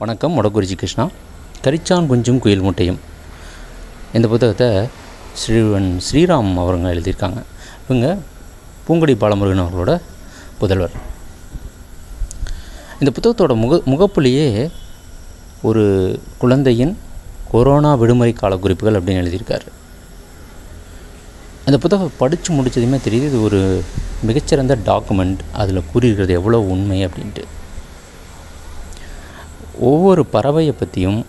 வணக்கம் மொடக்குறிச்சி கிருஷ்ணா. கரிச்சான் குஞ்சும் குயில் முட்டையும். இந்த புத்தகத்தை ஸ்ரீவன் ஸ்ரீராம் அவருங்க எழுதியிருக்காங்க. இவங்க பூங்கொடி பாலமுருகன் அவர்களோட புதல்வர். இந்த புத்தகத்தோட முக முகப்புலேயே ஒரு குழந்தையின் கொரோனா விடுமுறை கால குறிப்புகள் அப்படின்னு எழுதியிருக்காரு. அந்த புத்தகம் படித்து முடித்ததுமே தெரியுது இது ஒரு மிகச்சிறந்த டாக்குமெண்ட். அதில் கூறியிருக்கிறது எவ்வளோ உண்மை அப்படின்ட்டு. ஒவ்வொரு பறவையை பற்றியும்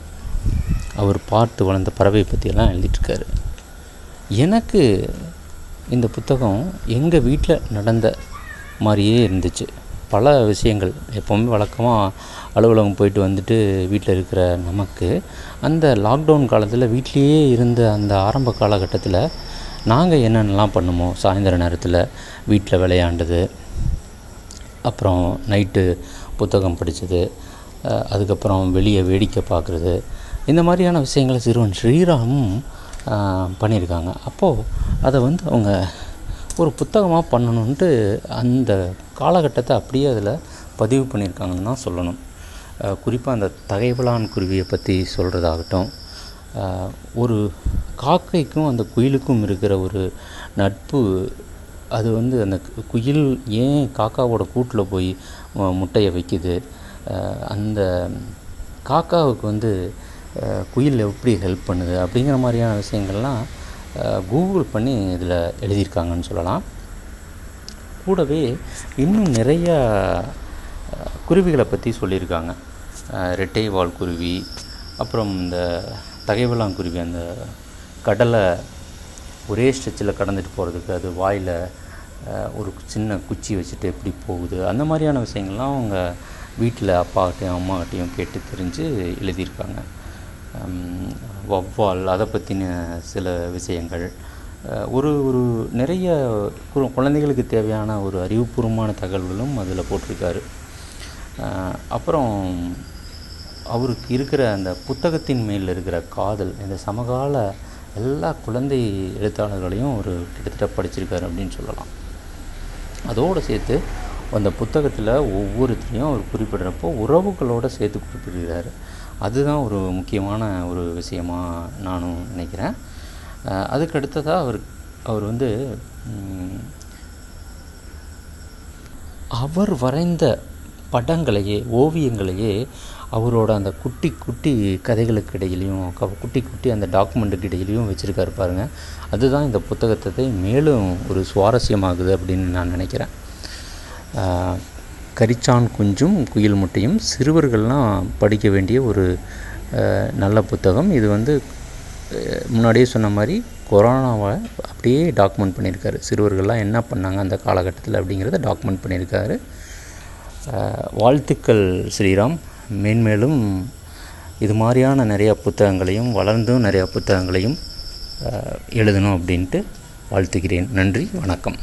அவர் பார்த்து வளர்ந்த பறவையை பற்றியெல்லாம் எழுதிட்டுருக்காரு. எனக்கு இந்த புத்தகம் எங்கள் வீட்டில் நடந்த மாதிரியே இருந்துச்சு. பல விஷயங்கள் எப்போவுமே வழக்கமாக அலுவலகம் போயிட்டு வந்துட்டு வீட்டில் இருக்கிற நமக்கு அந்த லாக்டவுன் காலத்தில் வீட்லேயே இருந்த அந்த ஆரம்ப காலகட்டத்தில் நாங்கள் என்னென்னலாம் பண்ணுமோ சாயந்தர நேரத்தில் வீட்டில் விளையாண்டது அப்புறம் நைட்டு புத்தகம் படித்தது அதுக்கப்புறம் வெளியே வேடிக்கை பார்க்குறது. இந்த மாதிரியான விஷயங்களை சிறுவன் ஸ்ரீராமும் பண்ணியிருக்காங்க. அப்போது அதை வந்து அவங்க ஒரு புத்தகமாக பண்ணணுன்ட்டு அந்த காலகட்டத்தை அப்படியே அதில் பதிவு பண்ணியிருக்காங்கன்னு தான் சொல்லணும். குறிப்பாக அந்த தகைவலான் குருவியை பற்றி சொல்கிறதாகட்டும் ஒரு காக்கைக்கும் அந்த குயிலுக்கும் இருக்கிற ஒரு நட்பு அது வந்து அந்த குயில் ஏன் காக்காவோட கூட்டில் போய் முட்டையை வைக்குது? அந்த காக்காவுக்கு வந்து குயில் எப்படி ஹெல்ப் பண்ணுது அப்படிங்கிற மாதிரியான விஷயங்கள்லாம் கூகுள் பண்ணி இதில் எழுதியிருக்காங்கன்னு சொல்லலாம். கூடவே இன்னும் நிறையா குருவிகளை பற்றி சொல்லியிருக்காங்க. ரெட்டை வால் குருவி அப்புறம் இந்த தகைவலாங்குருவி அந்த கடலை ஒரே ஸ்ட்ரெச்சில் கடந்துட்டு போகிறதுக்கு அது வாயில் ஒரு சின்ன குச்சி வச்சுட்டு எப்படி போகுது அந்த மாதிரியான விஷயங்கள்லாம் அவங்க வீட்டில் அப்பாக்கிட்டையும் அம்மாக்கிட்டையும் கேட்டு தெரிஞ்சு எழுதியிருக்காங்க. வவ்வால் அதை பற்றின சில விஷயங்கள். ஒரு ஒரு நிறைய குழந்தைகளுக்கு தேவையான ஒரு அறிவுபூர்வமான தகவல்களும் அதில் போட்டிருக்காரு. அப்புறம் அவருக்கு இருக்கிற அந்த புத்தகத்தின் மேல் இருக்கிற காதல் இந்த சமகால எல்லா குழந்தை எழுத்தாளர்களையும் ஒரு கிட்டத்தட்ட படிச்சிருக்காரு அப்படின்னு சொல்லலாம். அதோடு சேர்த்து அந்த புத்தகத்தில் ஒவ்வொருத்தையும் அவர் குறிப்பிடுறப்போ உறவுகளோடு சேர்த்து குறிப்பிடுகிறார் அதுதான் ஒரு முக்கியமான ஒரு விஷயமாக நானும் நினைக்கிறேன். அதுக்கு அடுத்ததாக அவர் அவர் வந்து அவர் வரைந்த படங்களையே ஓவியங்களையே அவரோட அந்த குட்டி குட்டி கதைகளுக்கு இடையிலையும் குட்டி குட்டி அந்த டாக்குமெண்ட்டுக்கு இடையிலையும் வச்சுருக்காரு பாருங்கள் அதுதான் இந்த புத்தகத்தை மேலும் ஒரு சுவாரஸ்யமாகுது அப்படின்னு நான் நினைக்கிறேன். கரிச்சான் குஞ்சும் குயில் முட்டையும் சிறுவர்கள்லாம் படிக்க வேண்டிய ஒரு நல்ல புத்தகம். இது வந்து முன்னாடியே சொன்ன மாதிரி கொரோனாவை அப்படியே டாக்குமெண்ட் பண்ணியிருக்காரு. சிறுவர்கள்லாம் என்ன பண்ணாங்க அந்த காலகட்டத்தில் அப்படிங்கிறத டாக்குமெண்ட் பண்ணியிருக்காரு. வாழ்த்துக்கள் ஸ்ரீராம். மேன்மேலும் இது மாதிரியான நிறையா புத்தகங்களையும் வளர்ந்தும் நிறையா புத்தகங்களையும் எழுதணும் அப்படின்ட்டு வாழ்த்துக்கிறேன் நன்றி வணக்கம்.